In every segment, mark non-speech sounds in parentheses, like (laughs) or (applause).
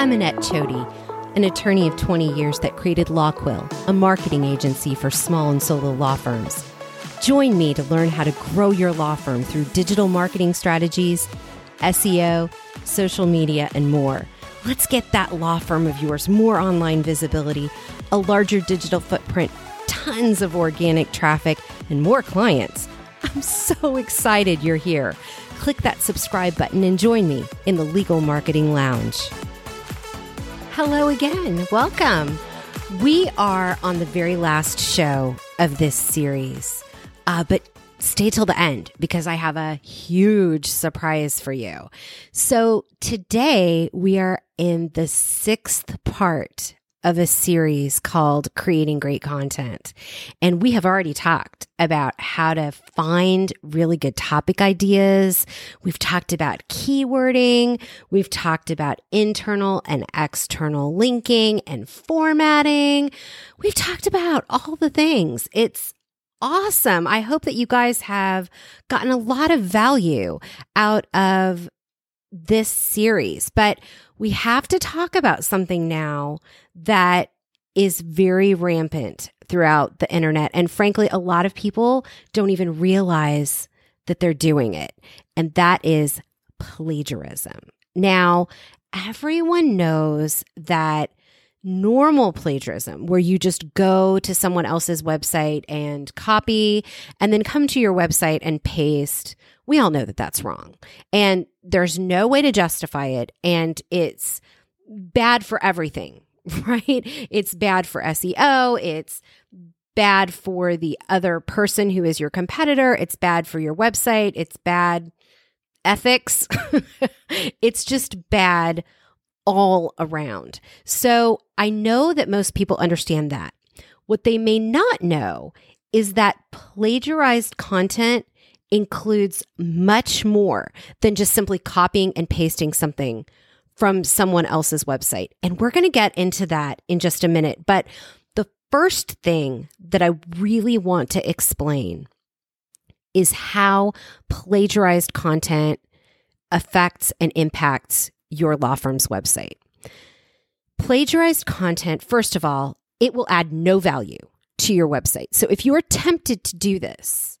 I'm Annette Choti, an attorney of 20 years that created Law Quill, a marketing agency for small and solo law firms. Join me to learn how to grow your law firm through digital marketing strategies, SEO, social media, and more. Let's get that law firm of yours more online visibility, a larger digital footprint, tons of organic traffic, and more clients. I'm so excited you're here. Click that subscribe button and join me in the Legal Marketing Lounge. Hello again. Welcome. We are on the very last show of this series, uh, but stay till the end because I have a huge surprise for you. So today we are in the sixth part of a series called Creating Great Content. And we have already talked about how to find really good topic ideas. We've talked about keywording. We've talked about internal and external linking and formatting. We've talked about all the things. It's awesome. I hope that you guys have gotten a lot of value out of this series, but we have to talk about something now that is very rampant throughout the internet. And frankly, a lot of people don't even realize that they're doing it. And that is plagiarism. Now, everyone knows that normal plagiarism, where you just go to someone else's website and copy and then come to your website and paste, we all know that that's wrong. And there's no way to justify it. And it's bad for everything, (laughs) right? It's bad for SEO. It's bad for the other person who is your competitor. It's bad for your website. It's bad ethics. (laughs) it's just bad all around. So I know that most people understand that. What they may not know is that plagiarized content includes much more than just simply copying and pasting something from someone else's website. And we're going to get into that in just a minute. But the first thing that I really want to explain is how plagiarized content affects and impacts your law firm's website. Plagiarized content, first of all, it will add no value to your website. So if you're tempted to do this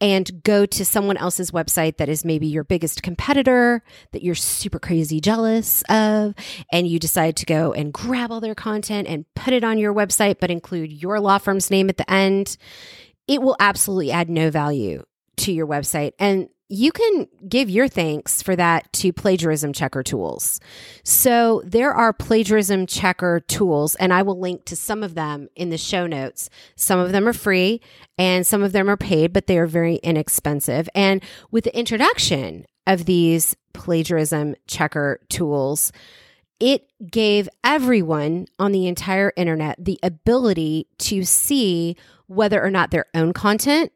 and go to someone else's website that is maybe your biggest competitor that you're super crazy jealous of, and you decide to go and grab all their content and put it on your website, but include your law firm's name at the end, it will absolutely add no value to your website. And you can give your thanks for that to plagiarism checker tools. So there are plagiarism checker tools, and I will link to some of them in the show notes. Some of them are free and some of them are paid, but they are very inexpensive. And with the introduction of these plagiarism checker tools, it gave everyone on the entire internet the ability to see whether or not their own content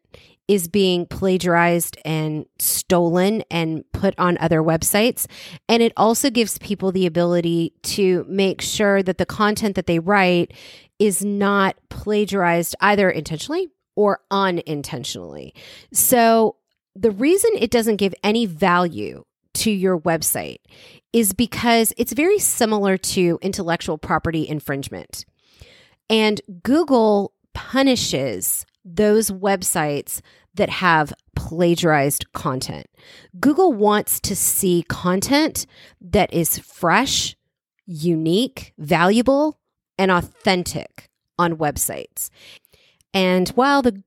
is being plagiarized and stolen and put on other websites. And it also gives people the ability to make sure that the content that they write is not plagiarized either intentionally or unintentionally. So the reason it doesn't give any value to your website is because it's very similar to intellectual property infringement. And Google punishes those websites that have plagiarized content. Google wants to see content that is fresh, unique, valuable, and authentic on websites. And while the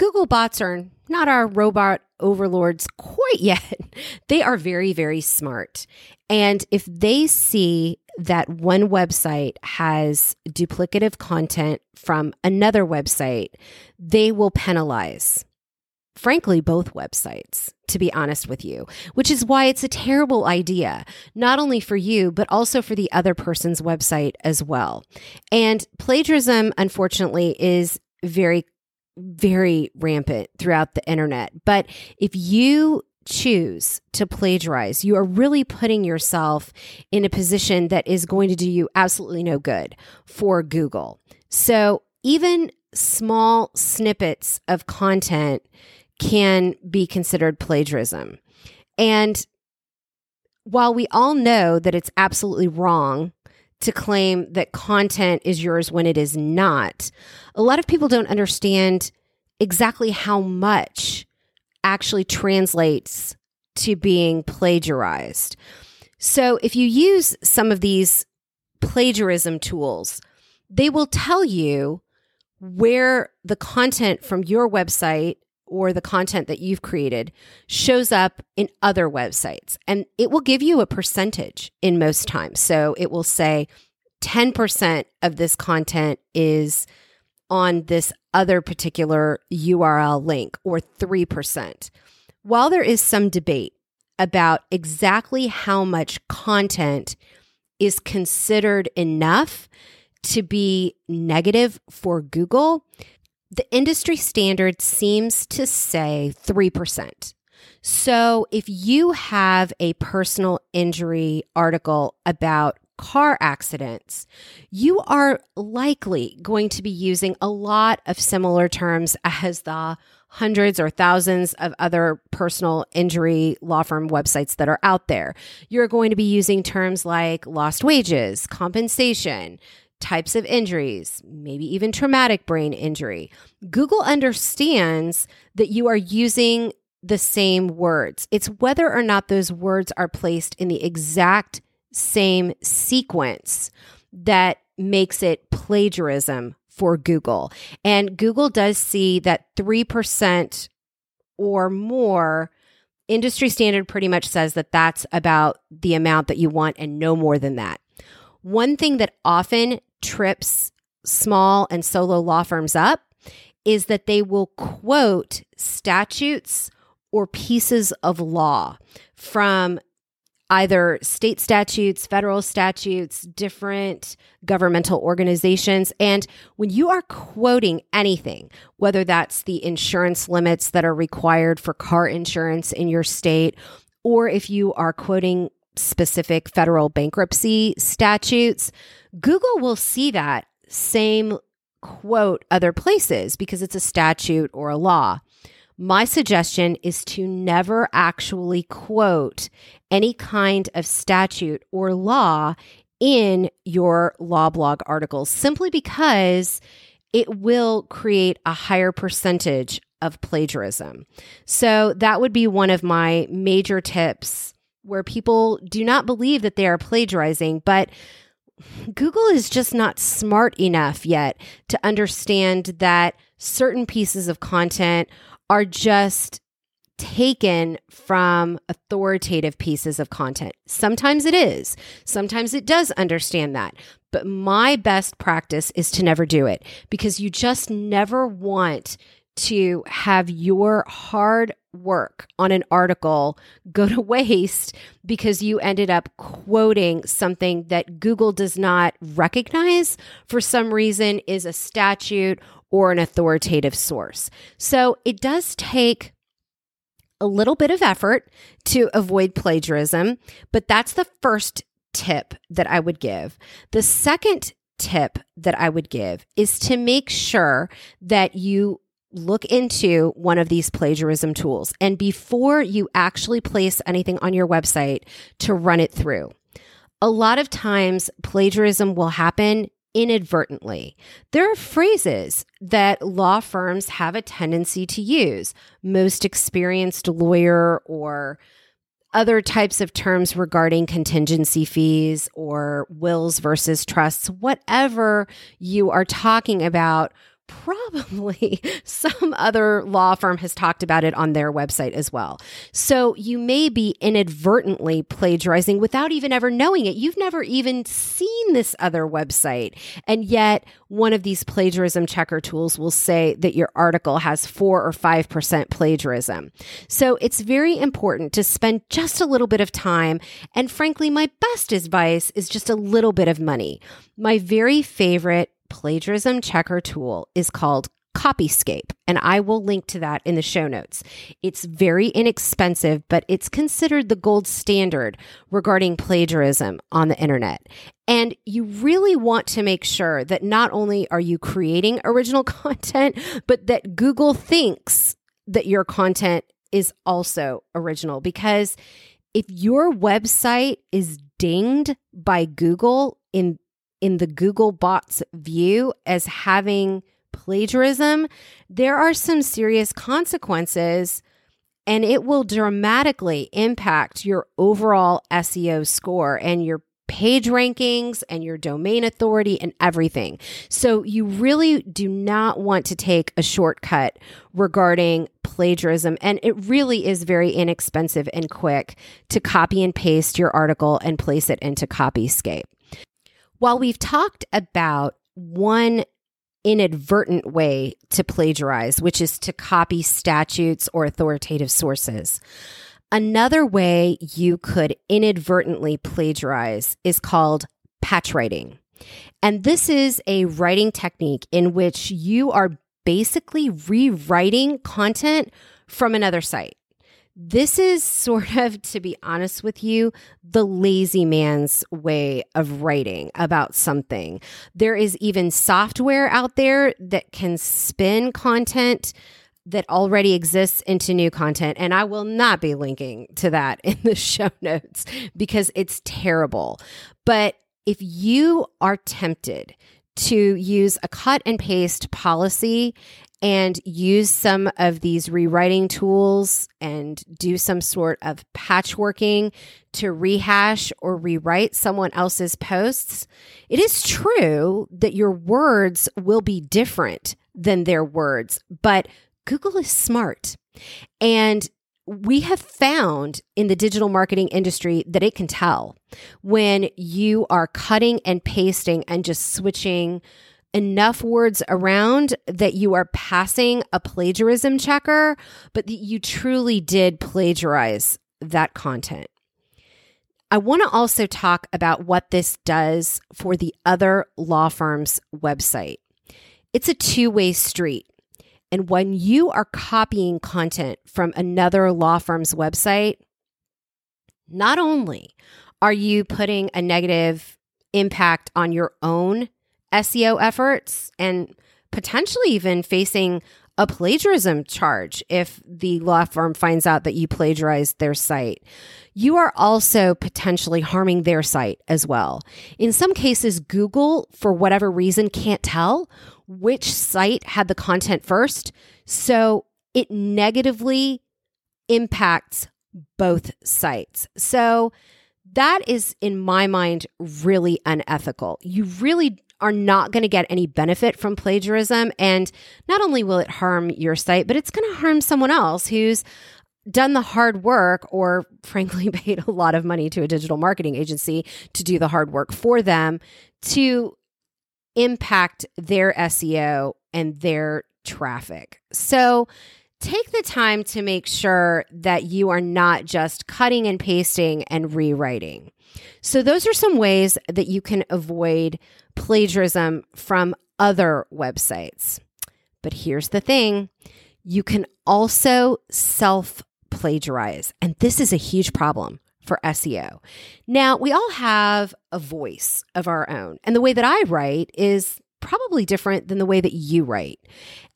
Google bots are not our robot overlords quite yet, (laughs) they are very, very smart. And if they see that one website has duplicative content from another website, they will penalize frankly, both websites, to be honest with you, which is why it's a terrible idea, not only for you, but also for the other person's website as well. And plagiarism, unfortunately, is very, very rampant throughout the internet. But if you choose to plagiarize, you are really putting yourself in a position that is going to do you absolutely no good for Google. So even small snippets of content can be considered plagiarism. And while we all know that it's absolutely wrong to claim that content is yours when it is not, a lot of people don't understand exactly how much actually translates to being plagiarized. So if you use some of these plagiarism tools, they will tell you where the content from your website or the content that you've created shows up in other websites. And it will give you a percentage in most times. So it will say 10% of this content is on this other particular URL link or 3%. While there is some debate about exactly how much content is considered enough to be negative for Google, the industry standard seems to say 3%. So if you have a personal injury article about car accidents, you are likely going to be using a lot of similar terms as the hundreds or thousands of other personal injury law firm websites that are out there. You're going to be using terms like lost wages, compensation, types of injuries, maybe even traumatic brain injury. Google understands that you are using the same words. It's whether or not those words are placed in the exact same sequence that makes it plagiarism for Google. And Google does see that 3% or more industry standard pretty much says that that's about the amount that you want and no more than that. One thing that often trips small and solo law firms up is that they will quote statutes or pieces of law from either state statutes, federal statutes, different governmental organizations. And when you are quoting anything, whether that's the insurance limits that are required for car insurance in your state, or if you are quoting specific federal bankruptcy statutes, Google will see that same quote other places because it's a statute or a law. My suggestion is to never actually quote any kind of statute or law in your law blog articles simply because it will create a higher percentage of plagiarism. So that would be one of my major tips where people do not believe that they are plagiarizing, but Google is just not smart enough yet to understand that certain pieces of content are just taken from authoritative pieces of content. Sometimes it is, sometimes it does understand that. But my best practice is to never do it because you just never want to have your hard work on an article go to (laughs) waste because you ended up quoting something that Google does not recognize for some reason is a statute or an authoritative source. So it does take a little bit of effort to avoid plagiarism, but that's the first tip that I would give. The second tip that I would give is to make sure that you look into one of these plagiarism tools and before you actually place anything on your website to run it through. A lot of times plagiarism will happen inadvertently. There are phrases that law firms have a tendency to use. Most experienced lawyer or other types of terms regarding contingency fees or wills versus trusts, whatever you are talking about probably (laughs) some other law firm has talked about it on their website as well. So you may be inadvertently plagiarizing without even ever knowing it. You've never even seen this other website. And yet, one of these plagiarism checker tools will say that your article has 4 or 5% plagiarism. So it's very important to spend just a little bit of time. And frankly, my best advice is just a little bit of money. My very favorite plagiarism checker tool is called Copyscape, and I will link to that in the show notes. It's very inexpensive, but it's considered the gold standard regarding plagiarism on the internet. And you really want to make sure that not only are you creating original (laughs) content, but that Google thinks that your content is also original because if your website is dinged by Google in in the Google bots view as having plagiarism, there are some serious consequences and it will dramatically impact your overall SEO score and your page rankings and your domain authority and everything. So you really do not want to take a shortcut regarding plagiarism. And it really is very inexpensive and quick to copy and paste your article and place it into Copyscape. While we've talked about one inadvertent way to plagiarize, which is to copy statutes or authoritative sources. Another way you could inadvertently plagiarize is called patch writing. And this is a writing technique in which you are basically rewriting content from another site. This is (laughs) sort of, to be honest with you, the lazy man's way of writing about something. There is even software out there that can spin content that already exists into new content. And I will not be linking to that (laughs) in the show notes because it's terrible. But if you are tempted to use a cut and paste policy and use some of these rewriting tools and do some sort of patchworking to rehash or rewrite someone else's posts, it is true that your words will be different than their words, but Google is smart. And we have found in the digital marketing industry that it can tell when you are cutting and pasting and just switching enough words around that you are passing a plagiarism checker, but that you truly did plagiarize that content. I want to also talk about what this does for the other law firm's website. It's a two way street. And when you are copying content from another law firm's website, not only are you putting a negative impact on your own SEO efforts and potentially even facing a plagiarism charge if the law firm finds out that you plagiarized their site. You are also potentially harming their site as well. In some cases, Google, for whatever reason, can't tell which site had the content first. So it negatively impacts both sites. So that is, in my mind, really unethical. You really are not going to get any benefit from plagiarism. And not only will it harm your site, but it's going to harm someone else who's done the hard work or (laughs) frankly paid a lot of money to a digital marketing agency to do the hard work for them to impact their SEO and their traffic. So take the time to make sure that you are not just cutting and pasting and rewriting. So, those are some ways that you can avoid plagiarism from other websites. But here's the thing you can also self plagiarize, and this is a huge problem for SEO. Now, we all have a voice of our own, and the way that I write is probably different than the way that you write.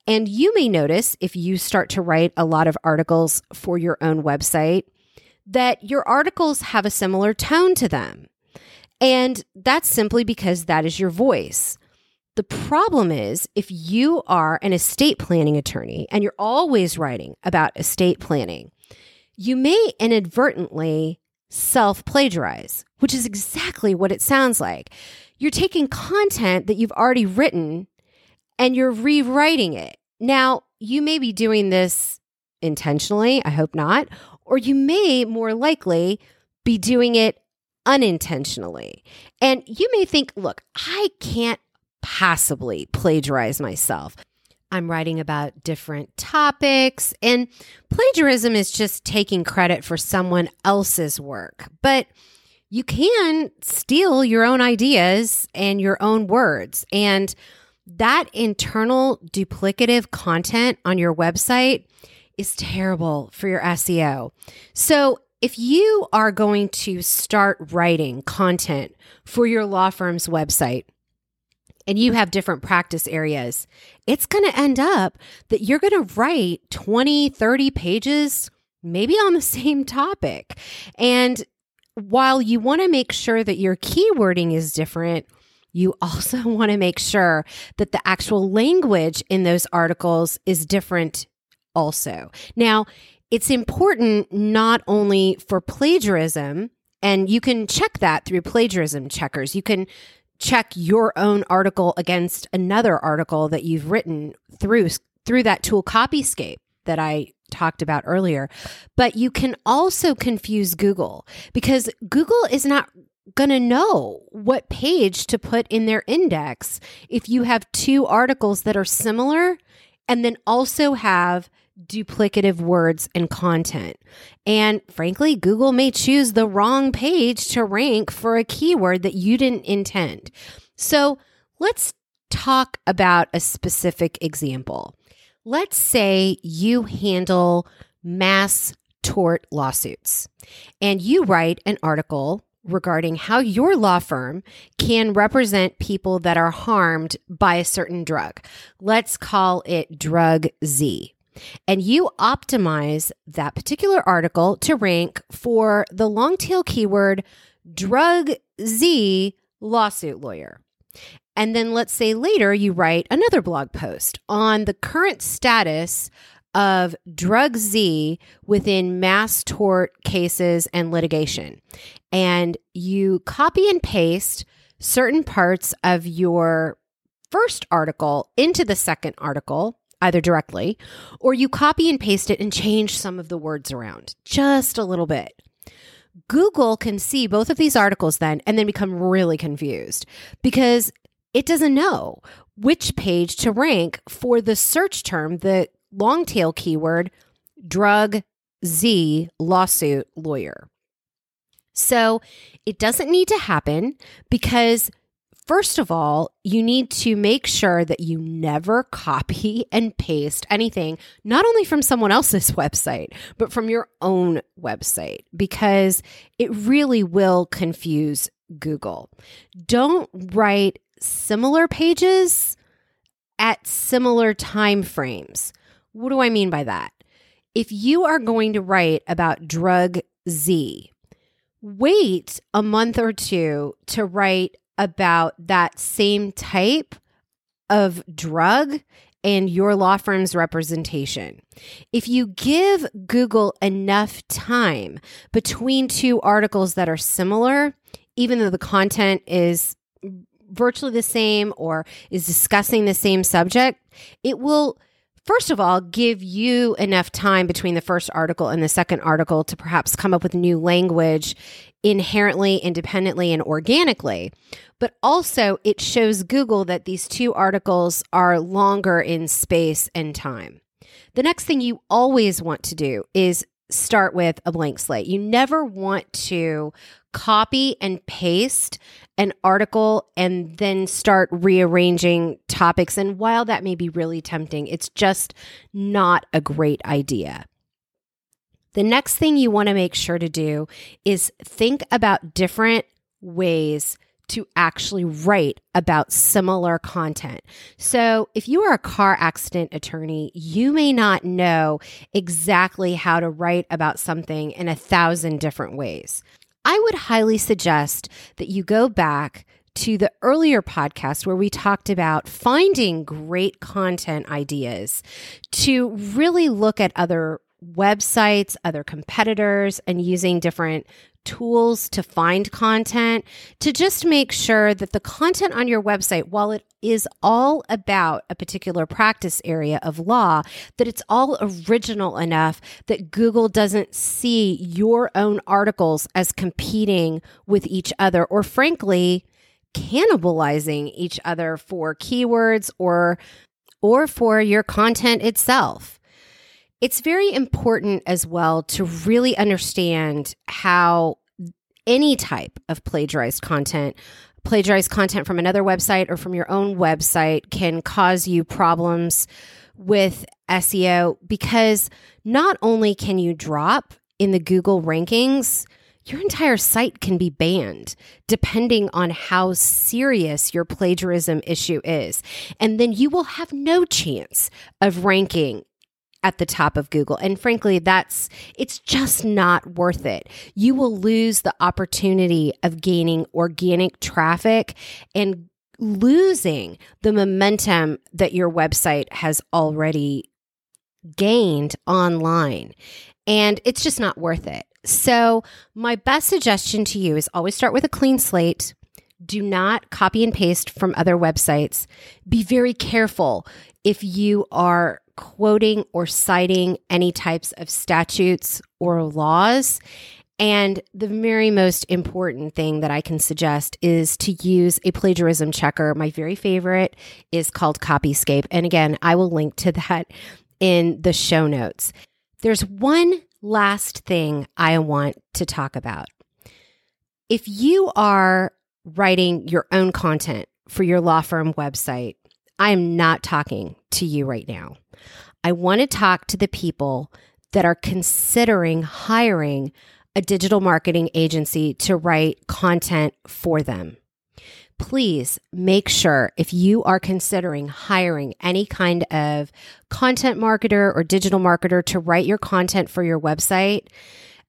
And you may notice if you start to write a lot of articles for your own website that your articles have a similar tone to them. And that's simply because that is your voice. The problem is if you are an estate planning attorney and you're always writing about estate planning, you may inadvertently self plagiarize, which is exactly what it sounds like. You're taking content that you've already written and you're rewriting it. Now, you may be doing this intentionally, I hope not, or you may more likely be doing it unintentionally. And you may think, look, I can't possibly plagiarize myself. I'm writing about different topics, and plagiarism is just taking credit for someone else's work. But you can steal your own ideas and your own words. And that internal duplicative content on your website is terrible for your SEO. So, if you are going to start writing content for your law firm's website, and you have different practice areas, it's going to end up that you're going to write 20, 30 pages maybe on the same topic. And while you want to make sure that your keywording is different, you also (laughs) want to make sure that the actual language in those articles is different also. Now, it's important not only for plagiarism, and you can check that through plagiarism checkers. You can check your own article against another article that you've written through through that tool copyscape that I talked about earlier. But you can also confuse Google because Google is not going to know what page to put in their index if you have two articles that are similar and then also have duplicative words and content. And frankly, Google may choose the wrong page to rank for a keyword that you didn't intend. So let's talk about a specific example. Let's say you handle mass tort lawsuits and you write an article regarding how your law firm can represent people that are harmed by a certain drug. Let's call it drug Z. And you optimize that particular article to rank for the long tail keyword drug Z lawsuit lawyer. And then let's say later you write another blog post on the current status of drug Z within mass tort cases and litigation. And you copy and paste certain parts of your first article into the second article either directly or you copy and paste it and change some of the words around just a little bit. Google can see both of these articles then and then become really confused because it doesn't know which page to rank for the search term, the long tail keyword, drug Z lawsuit lawyer. So it doesn't need to happen because First of all, you need to make sure that you never copy and paste anything, not only from someone else's (laughs) website, but from your own website, because it really will confuse Google. Don't write similar pages at similar time frames. What do I mean by that? If you are going to write about drug Z, wait a month or two to write about that same type of drug and your law firm's representation. If you give Google enough time between two articles that are similar, even though the content is virtually the same or is discussing the same subject, it will first of all, give you enough time between the first article and the second article to perhaps come up with new language inherently, independently, and organically. But also, it shows Google that these two articles are longer in space and time. The next thing you always want to do is start with a blank slate. You never want to copy and paste an article and then start rearranging topics. And while that may be really tempting, it's just not a great idea. The next thing you want to make sure to do is think about different ways to actually write about similar content. So, if you are a car accident attorney, you may not know exactly how to write about something in a thousand different ways. I would highly suggest that you go back to the earlier podcast where we talked about finding great content ideas to really look at other websites, other competitors, and using different tools to find content to just make sure that the content on your website, while it is all about a particular practice area of law, that it's all original enough that Google doesn't see your own articles as competing with each other or, frankly, cannibalizing each other for keywords or or for your content itself. It's very important as well to really understand how any type of plagiarized content, plagiarized content from another website or from your own website, can cause you problems with SEO because not only can you drop in the Google rankings, your entire site can be banned depending on how serious your plagiarism issue is. And then you will have no chance of ranking at the top of Google. And frankly, that's, it's just not worth it. You will lose the opportunity of gaining organic traffic and losing the momentum that your website has already gained online. And it's just not worth it. So, my best suggestion to you is always start with a clean slate. Do not copy and paste from other websites. Be very careful if you are quoting or citing any types of statutes or laws. And the very most important thing that I can suggest is to use a plagiarism checker. My very favorite is called Copyscape. And again, I will link to that in the show notes. There's one last thing I want to talk about. If you are writing your own content for your law firm website, I am not talking to you right now. I want to talk to the people that are considering hiring a digital marketing agency to write content for them. Please make sure if you are considering hiring any kind of content marketer or digital marketer to write your content for your website,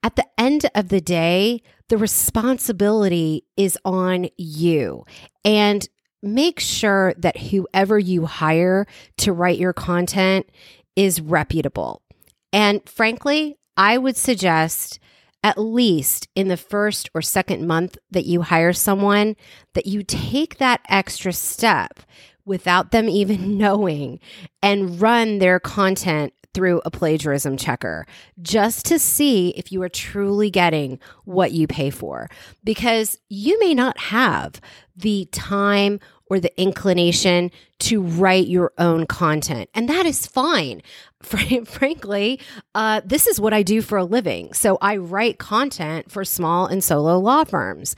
at the end of the day, the responsibility is on you. And make sure that whoever you hire to write your content is reputable. And frankly, I would suggest at least in the first or second month that you hire someone that you take that extra step without them (laughs) even knowing and run their content through a plagiarism checker just to see if you are truly getting what you pay for. Because you may not have the time or the inclination to write your own content. And that is fine. (laughs) Frankly, uh, this is what I do for a living. So I write content for small and solo law firms.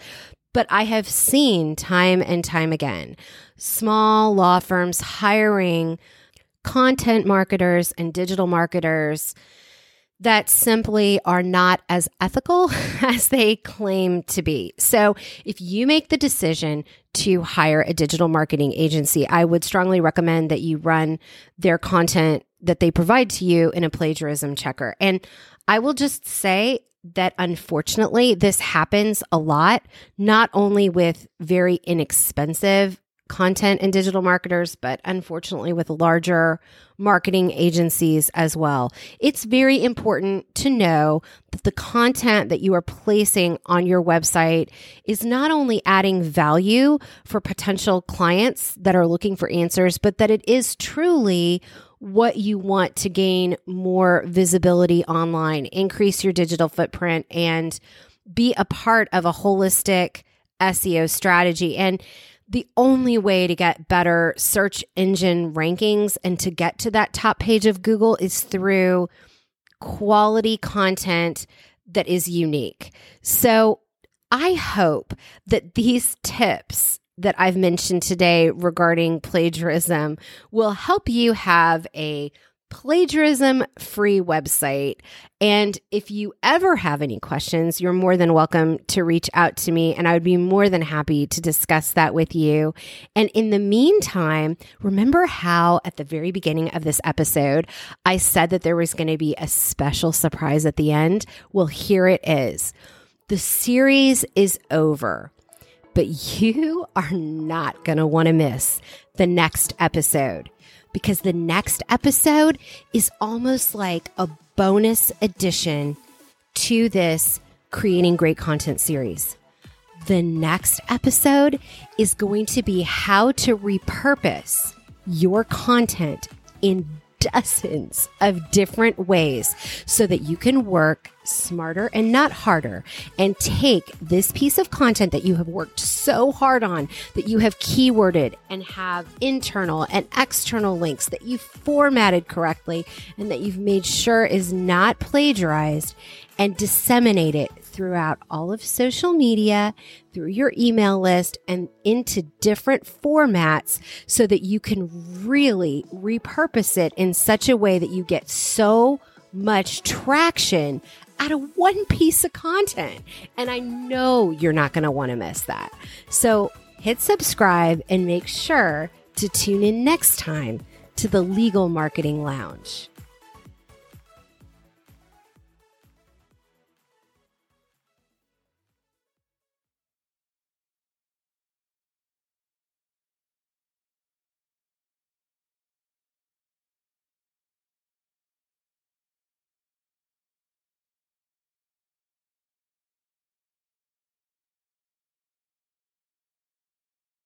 But I have seen time and time again small law firms hiring content marketers and digital marketers that simply are not as ethical (laughs) as they claim to be. So, if you make the decision to hire a digital marketing agency, I would strongly recommend that you run their content that they provide to you in a plagiarism checker. And I will just say that unfortunately, this happens a lot, not only with very inexpensive content and digital marketers, but unfortunately with larger marketing agencies as well. It's very important to know that the content that you are placing on your website is not only adding value for potential clients that are looking for answers, but that it is truly what you want to gain more visibility online, increase your digital footprint, and be a part of a holistic SEO strategy. And the only way to get better search engine rankings and to get to that top page of Google is through quality content that is unique. So I hope that these tips that I've mentioned today regarding plagiarism will help you have a plagiarism free website. And if you ever have any questions, you're more than welcome to reach out to me, and I would be more than happy to discuss that with you. And in the meantime, remember how at the very beginning of this episode, I said that there was going to be a special surprise at the end? Well, here it is. The series is over but (laughs) you are not going to want to miss the next episode because the next episode is almost like a bonus addition to this creating great content series. The next episode is going to be how to repurpose your content in dozens of different ways so that you can work smarter and not harder and take this piece of content that you have worked so hard on, that you have keyworded and have internal and external links that you've formatted correctly and that you've made sure is not plagiarized and disseminate it throughout all of social media, through your email list, and into different formats so that you can really repurpose it in such a way that you get so much traction out of one piece of content. And I know you're not going to want to miss that. So hit subscribe and make sure to tune in next time to the Legal Marketing Lounge.